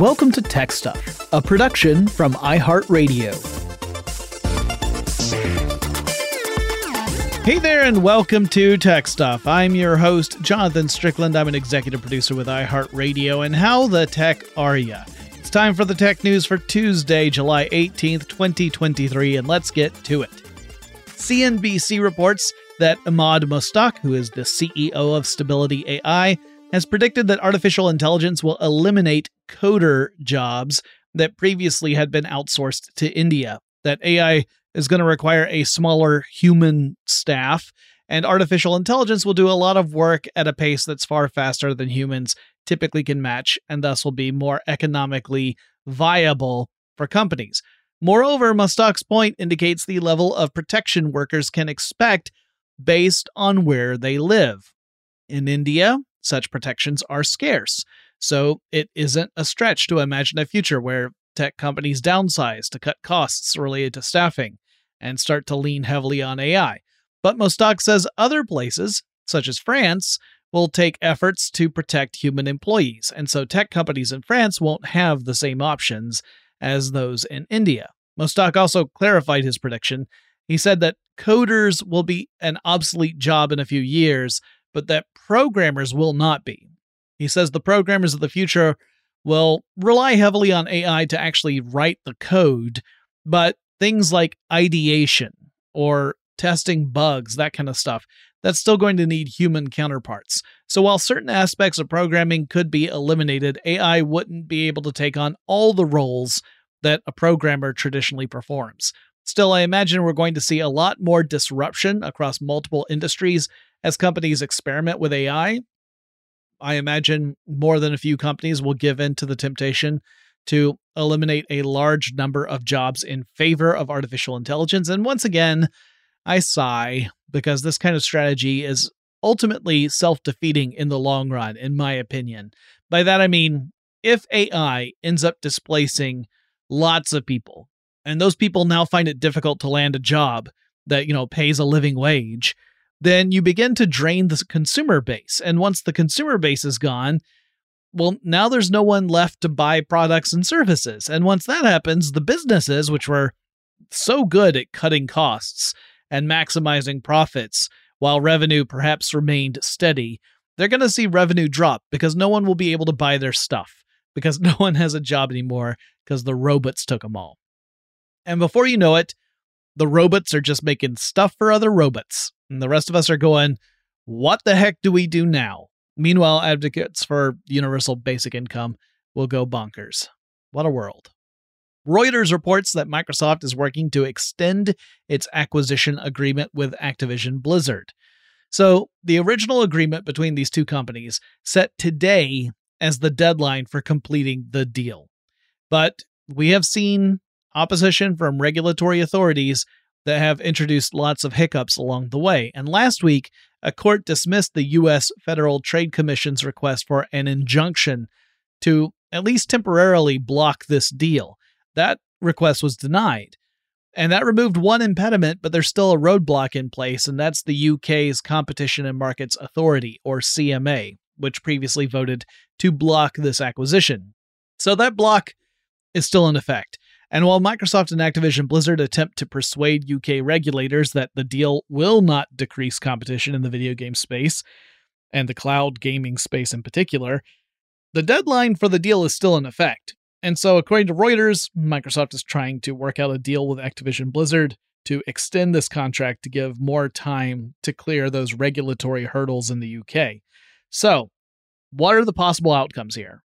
Welcome to Tech Stuff, a production from iHeartRadio. Hey there, and welcome to Tech Stuff. I'm your host, Jonathan Strickland. I'm an executive producer with iHeartRadio. And how the tech are ya? It's time for the tech news for Tuesday, July 18th, 2023, and let's get to it. CNBC reports that Emad Mostaque, who is the CEO of Stability AI, has predicted that artificial intelligence will eliminate coder jobs that previously had been outsourced to India. That AI is going to require a smaller human staff, and artificial intelligence will do a lot of work at a pace that's far faster than humans typically can match, and thus will be more economically viable for companies. Moreover, Mostaque's point indicates the level of protection workers can expect based on where they live. In India, such protections are scarce. So it isn't a stretch to imagine a future where tech companies downsize to cut costs related to staffing and start to lean heavily on AI. But Mostaque says other places, such as France, will take efforts to protect human employees, and so tech companies in France won't have the same options as those in India. Mostaque also clarified his prediction. He said that coders will be an obsolete job in a few years, but that programmers will not be. He says the programmers of the future will rely heavily on AI to actually write the code, but things like ideation or testing bugs, that kind of stuff, that's still going to need human counterparts. So while certain aspects of programming could be eliminated, AI wouldn't be able to take on all the roles that a programmer traditionally performs. Still, I imagine we're going to see a lot more disruption across multiple industries as companies experiment with AI. I imagine more than a few companies will give in to the temptation to eliminate a large number of jobs in favor of artificial intelligence. And once again, I sigh because this kind of strategy is ultimately self defeating in the long run, in my opinion. By that, I mean, if AI ends up displacing lots of people, and those people now find it difficult to land a job that, you know, pays a living wage, then you begin to drain the consumer base. And once the consumer base is gone, well, now there's no one left to buy products and services. And once that happens, the businesses, which were so good at cutting costs and maximizing profits, while revenue perhaps remained steady, they're going to see revenue drop because no one will be able to buy their stuff because no one has a job anymore because the robots took them all. And before you know it, the robots are just making stuff for other robots. And the rest of us are going, what the heck do we do now? Meanwhile, advocates for universal basic income will go bonkers. What a world. Reuters reports that Microsoft is working to extend its acquisition agreement with Activision Blizzard. So, the original agreement between these two companies set today as the deadline for completing the deal. But we have seen opposition from regulatory authorities that have introduced lots of hiccups along the way. And last week, a court dismissed the U.S. Federal Trade Commission's request for an injunction to at least temporarily block this deal. That request was denied. And that removed one impediment, but there's still a roadblock in place, and that's the UK's Competition and Markets Authority, or CMA, which previously voted to block this acquisition. So that block is still in effect. And while Microsoft and Activision Blizzard attempt to persuade UK regulators that the deal will not decrease competition in the video game space, and the cloud gaming space in particular, the deadline for the deal is still in effect. And so, according to Reuters, Microsoft is trying to work out a deal with Activision Blizzard to extend this contract to give more time to clear those regulatory hurdles in the UK. So, what are the possible outcomes here?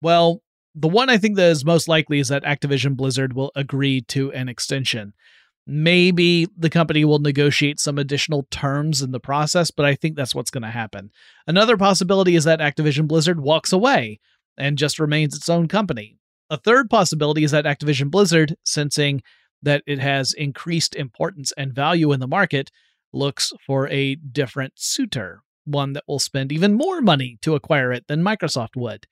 Well, the one I think that is most likely is that Activision Blizzard will agree to an extension. Maybe the company will negotiate some additional terms in the process, but I think that's what's going to happen. Another possibility is that Activision Blizzard walks away and just remains its own company. A third possibility is that Activision Blizzard, sensing that it has increased importance and value in the market, looks for a different suitor, one that will spend even more money to acquire it than Microsoft would.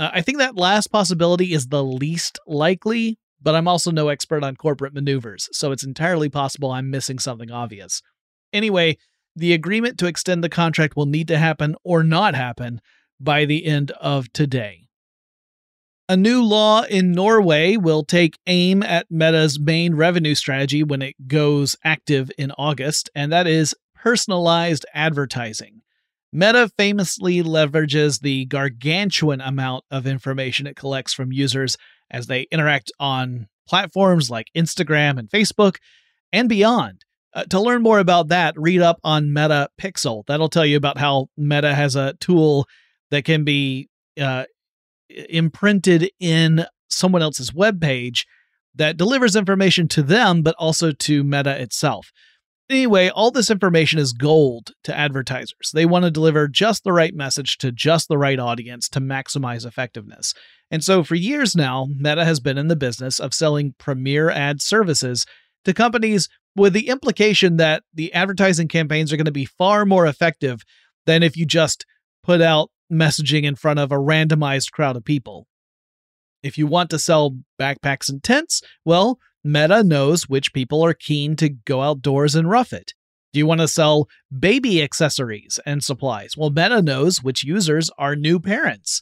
Uh, I think that last possibility is the least likely, but I'm also no expert on corporate maneuvers, so it's entirely possible I'm missing something obvious. Anyway, the agreement to extend the contract will need to happen or not happen by the end of today. A new law in Norway will take aim at Meta's main revenue strategy when it goes active in August, and that is personalized advertising. Meta famously leverages the gargantuan amount of information it collects from users as they interact on platforms like Instagram and Facebook and beyond. Uh, to learn more about that, read up on Meta Pixel. That'll tell you about how Meta has a tool that can be uh, imprinted in someone else's web page that delivers information to them, but also to Meta itself. Anyway, all this information is gold to advertisers. They want to deliver just the right message to just the right audience to maximize effectiveness. And so, for years now, Meta has been in the business of selling premier ad services to companies with the implication that the advertising campaigns are going to be far more effective than if you just put out messaging in front of a randomized crowd of people. If you want to sell backpacks and tents, well, Meta knows which people are keen to go outdoors and rough it. Do you want to sell baby accessories and supplies? Well, Meta knows which users are new parents.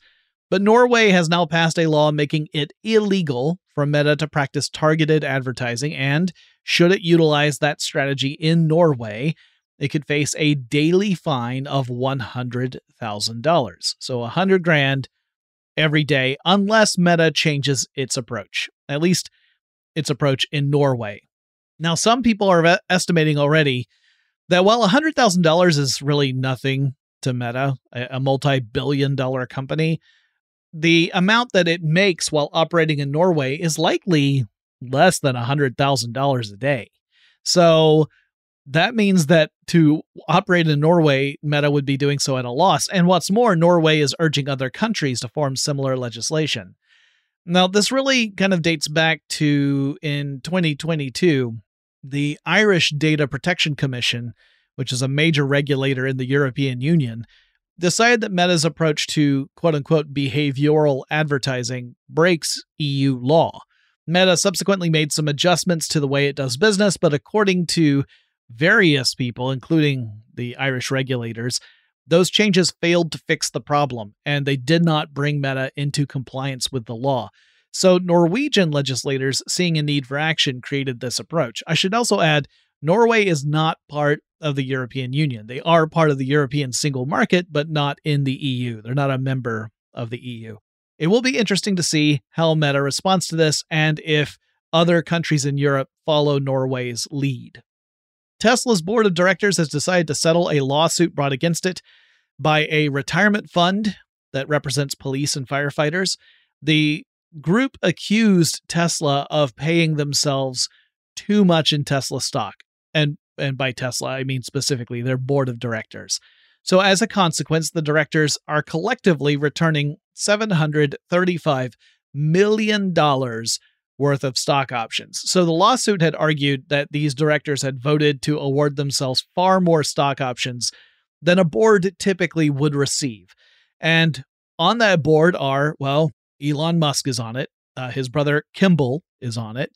But Norway has now passed a law making it illegal for Meta to practice targeted advertising, and should it utilize that strategy in Norway, it could face a daily fine of $100,000. So 100 grand every day unless Meta changes its approach. At least its approach in Norway. Now, some people are estimating already that while $100,000 is really nothing to Meta, a multi billion dollar company, the amount that it makes while operating in Norway is likely less than $100,000 a day. So that means that to operate in Norway, Meta would be doing so at a loss. And what's more, Norway is urging other countries to form similar legislation. Now, this really kind of dates back to in 2022, the Irish Data Protection Commission, which is a major regulator in the European Union, decided that Meta's approach to quote unquote behavioral advertising breaks EU law. Meta subsequently made some adjustments to the way it does business, but according to various people, including the Irish regulators, those changes failed to fix the problem, and they did not bring Meta into compliance with the law. So, Norwegian legislators, seeing a need for action, created this approach. I should also add Norway is not part of the European Union. They are part of the European single market, but not in the EU. They're not a member of the EU. It will be interesting to see how Meta responds to this and if other countries in Europe follow Norway's lead. Tesla's board of directors has decided to settle a lawsuit brought against it by a retirement fund that represents police and firefighters. The group accused Tesla of paying themselves too much in Tesla stock. And and by Tesla, I mean specifically their board of directors. So as a consequence, the directors are collectively returning 735 million dollars worth of stock options. So the lawsuit had argued that these directors had voted to award themselves far more stock options than a board typically would receive. And on that board are, well, Elon Musk is on it, uh, his brother Kimball is on it,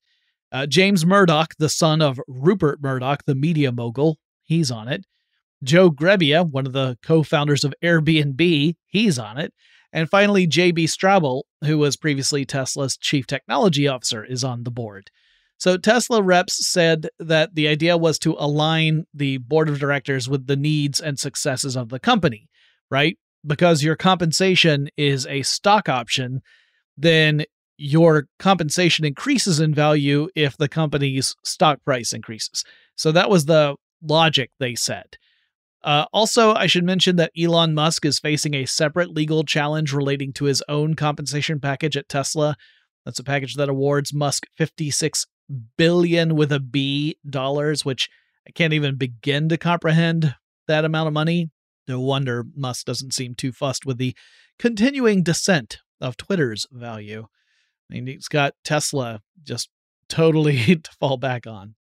uh, James Murdoch, the son of Rupert Murdoch, the media mogul, he's on it. Joe Gebbia, one of the co founders of Airbnb, he's on it. And finally, JB Straubel, who was previously Tesla's chief technology officer, is on the board. So Tesla reps said that the idea was to align the board of directors with the needs and successes of the company, right? Because your compensation is a stock option, then your compensation increases in value if the company's stock price increases. So that was the logic they said. Uh, also, I should mention that Elon Musk is facing a separate legal challenge relating to his own compensation package at Tesla. That's a package that awards Musk 56 billion with a B dollars, which I can't even begin to comprehend that amount of money. No wonder Musk doesn't seem too fussed with the continuing descent of Twitter's value. I mean, he's got Tesla just totally to fall back on.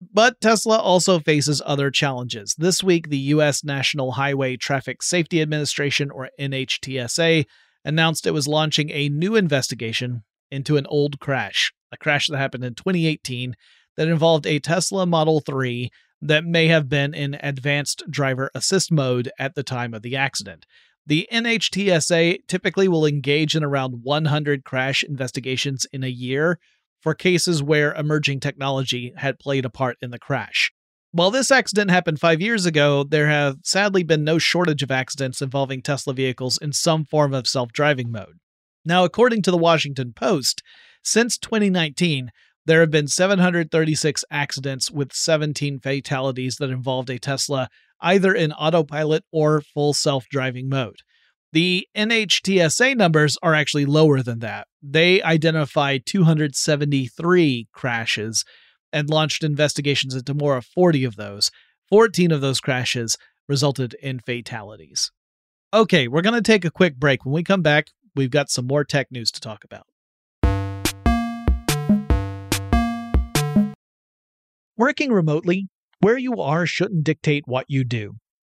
But Tesla also faces other challenges. This week, the U.S. National Highway Traffic Safety Administration, or NHTSA, announced it was launching a new investigation into an old crash, a crash that happened in 2018 that involved a Tesla Model 3 that may have been in advanced driver assist mode at the time of the accident. The NHTSA typically will engage in around 100 crash investigations in a year, for cases where emerging technology had played a part in the crash. While this accident happened five years ago, there have sadly been no shortage of accidents involving Tesla vehicles in some form of self driving mode. Now, according to the Washington Post, since 2019, there have been 736 accidents with 17 fatalities that involved a Tesla either in autopilot or full self driving mode. The NHTSA numbers are actually lower than that. They identified 273 crashes and launched investigations into more of 40 of those. 14 of those crashes resulted in fatalities. Okay, we're going to take a quick break. When we come back, we've got some more tech news to talk about. Working remotely, where you are shouldn't dictate what you do.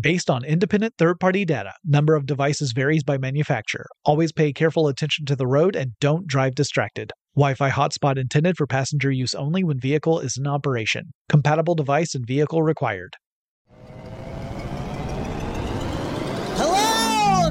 Based on independent third party data, number of devices varies by manufacturer. Always pay careful attention to the road and don't drive distracted. Wi Fi hotspot intended for passenger use only when vehicle is in operation. Compatible device and vehicle required.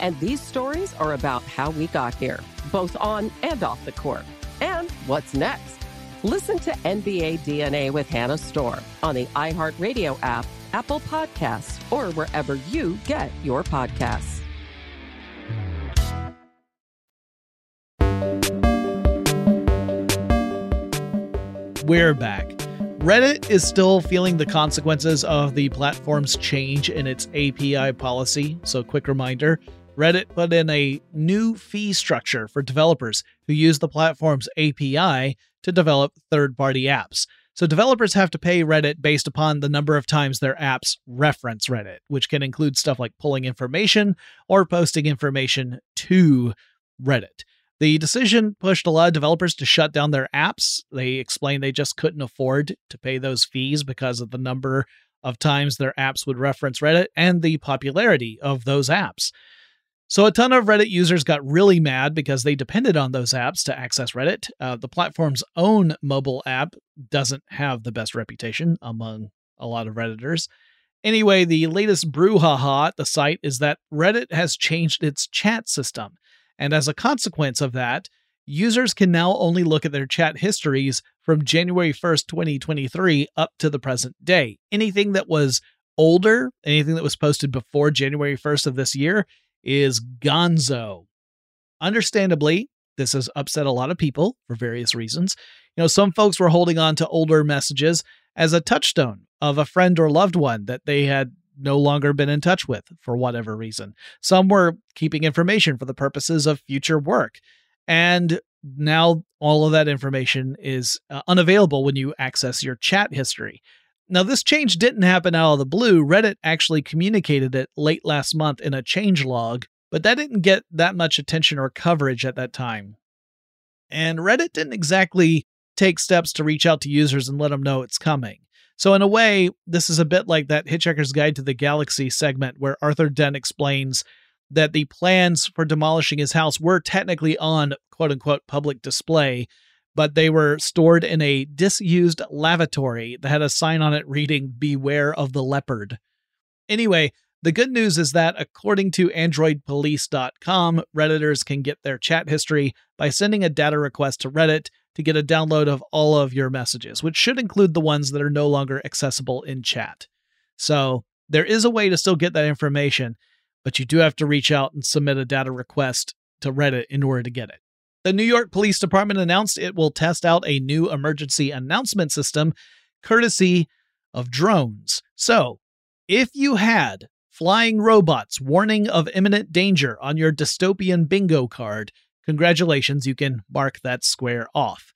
And these stories are about how we got here, both on and off the court. And what's next? Listen to NBA DNA with Hannah Storm on the iHeartRadio app, Apple Podcasts, or wherever you get your podcasts. We're back. Reddit is still feeling the consequences of the platform's change in its API policy. So, quick reminder Reddit put in a new fee structure for developers who use the platform's API to develop third party apps. So, developers have to pay Reddit based upon the number of times their apps reference Reddit, which can include stuff like pulling information or posting information to Reddit. The decision pushed a lot of developers to shut down their apps. They explained they just couldn't afford to pay those fees because of the number of times their apps would reference Reddit and the popularity of those apps. So, a ton of Reddit users got really mad because they depended on those apps to access Reddit. Uh, the platform's own mobile app doesn't have the best reputation among a lot of Redditors. Anyway, the latest brouhaha at the site is that Reddit has changed its chat system. And as a consequence of that, users can now only look at their chat histories from January 1st, 2023 up to the present day. Anything that was older, anything that was posted before January 1st of this year, is gonzo. Understandably, this has upset a lot of people for various reasons. You know, some folks were holding on to older messages as a touchstone of a friend or loved one that they had no longer been in touch with for whatever reason. Some were keeping information for the purposes of future work. And now all of that information is uh, unavailable when you access your chat history. Now, this change didn't happen out of the blue. Reddit actually communicated it late last month in a change log, but that didn't get that much attention or coverage at that time. And Reddit didn't exactly take steps to reach out to users and let them know it's coming. So, in a way, this is a bit like that Hitchhiker's Guide to the Galaxy segment where Arthur Dent explains that the plans for demolishing his house were technically on quote unquote public display, but they were stored in a disused lavatory that had a sign on it reading, Beware of the Leopard. Anyway, the good news is that according to AndroidPolice.com, Redditors can get their chat history by sending a data request to Reddit to get a download of all of your messages, which should include the ones that are no longer accessible in chat. So there is a way to still get that information, but you do have to reach out and submit a data request to Reddit in order to get it. The New York Police Department announced it will test out a new emergency announcement system courtesy of drones. So, if you had flying robots warning of imminent danger on your dystopian bingo card, Congratulations, you can mark that square off.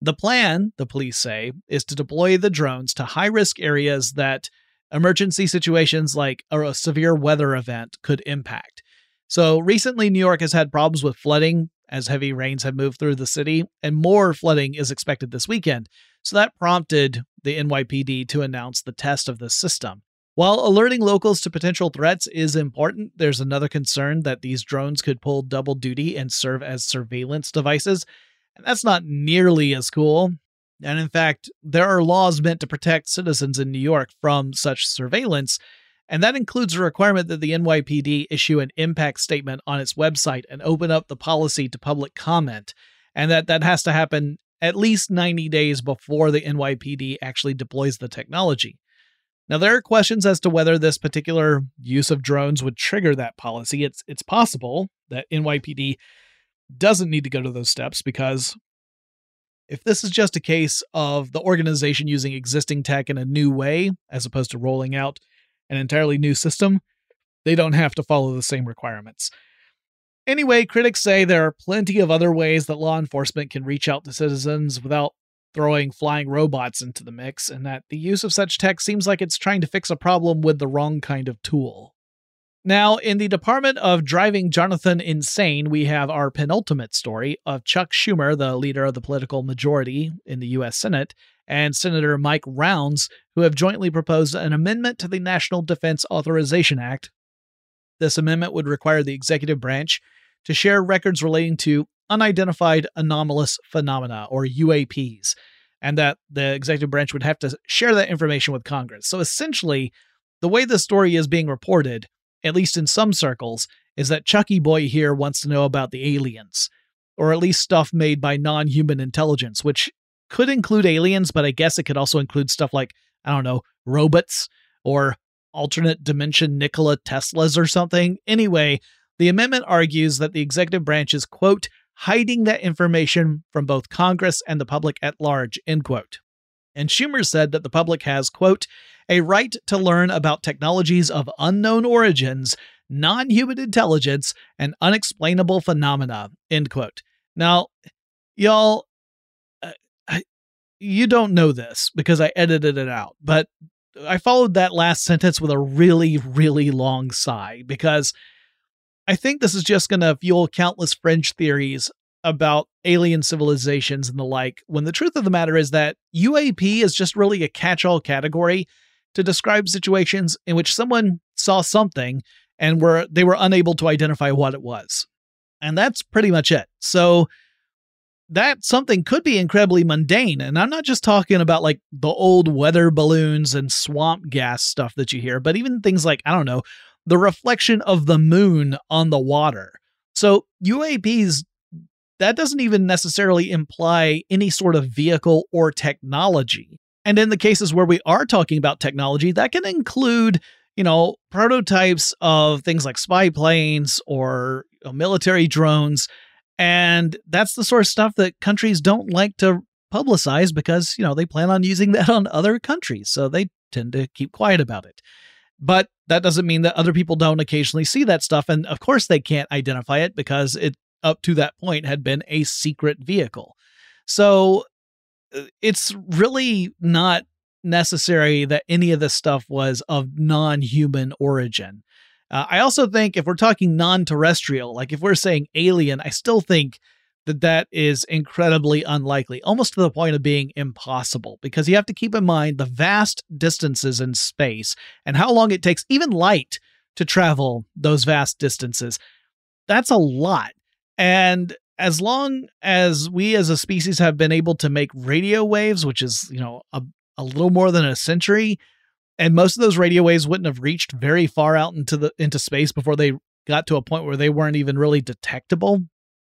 The plan, the police say, is to deploy the drones to high risk areas that emergency situations like a severe weather event could impact. So recently, New York has had problems with flooding as heavy rains have moved through the city, and more flooding is expected this weekend. So that prompted the NYPD to announce the test of the system. While alerting locals to potential threats is important, there's another concern that these drones could pull double duty and serve as surveillance devices, and that's not nearly as cool. And in fact, there are laws meant to protect citizens in New York from such surveillance, and that includes a requirement that the NYPD issue an impact statement on its website and open up the policy to public comment, and that that has to happen at least 90 days before the NYPD actually deploys the technology. Now there are questions as to whether this particular use of drones would trigger that policy. It's it's possible that NYPD doesn't need to go to those steps because if this is just a case of the organization using existing tech in a new way as opposed to rolling out an entirely new system, they don't have to follow the same requirements. Anyway, critics say there are plenty of other ways that law enforcement can reach out to citizens without throwing flying robots into the mix, and that the use of such tech seems like it's trying to fix a problem with the wrong kind of tool. Now, in the department of driving Jonathan insane, we have our penultimate story of Chuck Schumer, the leader of the political majority in the U.S. Senate, and Senator Mike Rounds, who have jointly proposed an amendment to the National Defense Authorization Act. This amendment would require the executive branch to share records relating to unidentified anomalous phenomena, or UAPs, and that the executive branch would have to share that information with Congress. So essentially, the way the story is being reported at least in some circles, is that Chucky Boy here wants to know about the aliens, or at least stuff made by non human intelligence, which could include aliens, but I guess it could also include stuff like, I don't know, robots or alternate dimension Nikola Teslas or something. Anyway, the amendment argues that the executive branch is, quote, hiding that information from both Congress and the public at large, end quote. And Schumer said that the public has, quote, a right to learn about technologies of unknown origins, non human intelligence, and unexplainable phenomena, end quote. Now, y'all, uh, I, you don't know this because I edited it out, but I followed that last sentence with a really, really long sigh because I think this is just going to fuel countless fringe theories about alien civilizations and the like, when the truth of the matter is that UAP is just really a catch all category to describe situations in which someone saw something and were they were unable to identify what it was. And that's pretty much it. So that something could be incredibly mundane. And I'm not just talking about like the old weather balloons and swamp gas stuff that you hear, but even things like, I don't know, the reflection of the moon on the water. So UAPs that doesn't even necessarily imply any sort of vehicle or technology. And in the cases where we are talking about technology, that can include, you know, prototypes of things like spy planes or military drones. And that's the sort of stuff that countries don't like to publicize because, you know, they plan on using that on other countries. So they tend to keep quiet about it. But that doesn't mean that other people don't occasionally see that stuff. And of course, they can't identify it because it up to that point had been a secret vehicle. So it's really not necessary that any of this stuff was of non human origin. Uh, I also think if we're talking non terrestrial, like if we're saying alien, I still think that that is incredibly unlikely, almost to the point of being impossible, because you have to keep in mind the vast distances in space and how long it takes even light to travel those vast distances. That's a lot. And as long as we as a species have been able to make radio waves, which is, you know, a, a little more than a century, and most of those radio waves wouldn't have reached very far out into the into space before they got to a point where they weren't even really detectable.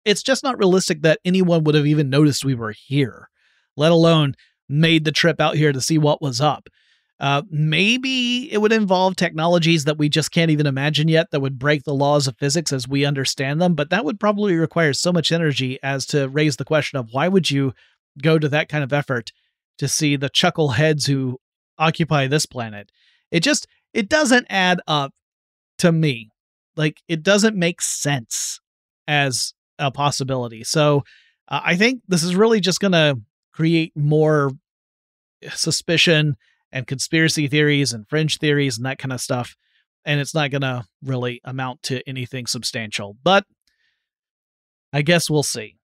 It's just not realistic that anyone would have even noticed we were here, let alone made the trip out here to see what was up. Uh, maybe it would involve technologies that we just can't even imagine yet that would break the laws of physics as we understand them, but that would probably require so much energy as to raise the question of why would you go to that kind of effort to see the chuckleheads who occupy this planet? It just it doesn't add up to me. Like it doesn't make sense as a possibility. So uh, I think this is really just going to create more suspicion and conspiracy theories and fringe theories and that kind of stuff. And it's not going to really amount to anything substantial. But I guess we'll see.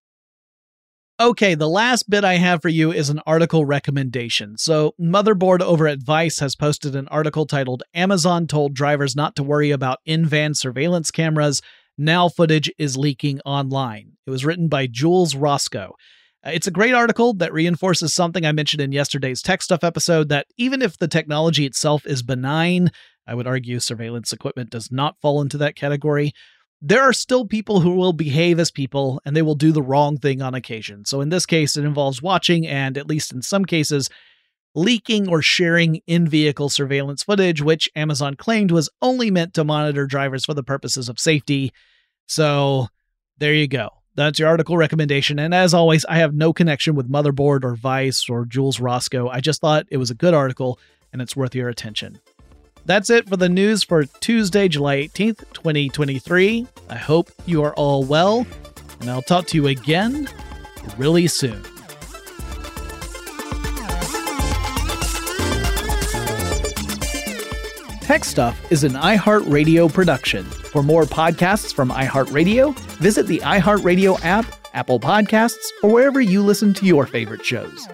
Okay, the last bit I have for you is an article recommendation. So, Motherboard over at Vice has posted an article titled Amazon Told Drivers Not to Worry About In Van Surveillance Cameras. Now footage is leaking online. It was written by Jules Roscoe. It's a great article that reinforces something I mentioned in yesterday's Tech Stuff episode that even if the technology itself is benign, I would argue surveillance equipment does not fall into that category there are still people who will behave as people and they will do the wrong thing on occasion. So in this case, it involves watching and, at least in some cases, leaking or sharing in vehicle surveillance footage, which Amazon claimed was only meant to monitor drivers for the purposes of safety. So there you go. That's your article recommendation. And as always, I have no connection with Motherboard or Vice or Jules Roscoe. I just thought it was a good article and it's worth your attention. That's it for the news for Tuesday, July 18th, 2023. I hope you are all well, and I'll talk to you again really soon. Tech Stuff is an iHeartRadio production. For more podcasts from iHeartRadio, visit the iHeartRadio app, Apple Podcasts, or wherever you listen to your favorite shows.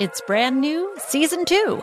It's brand new, season two.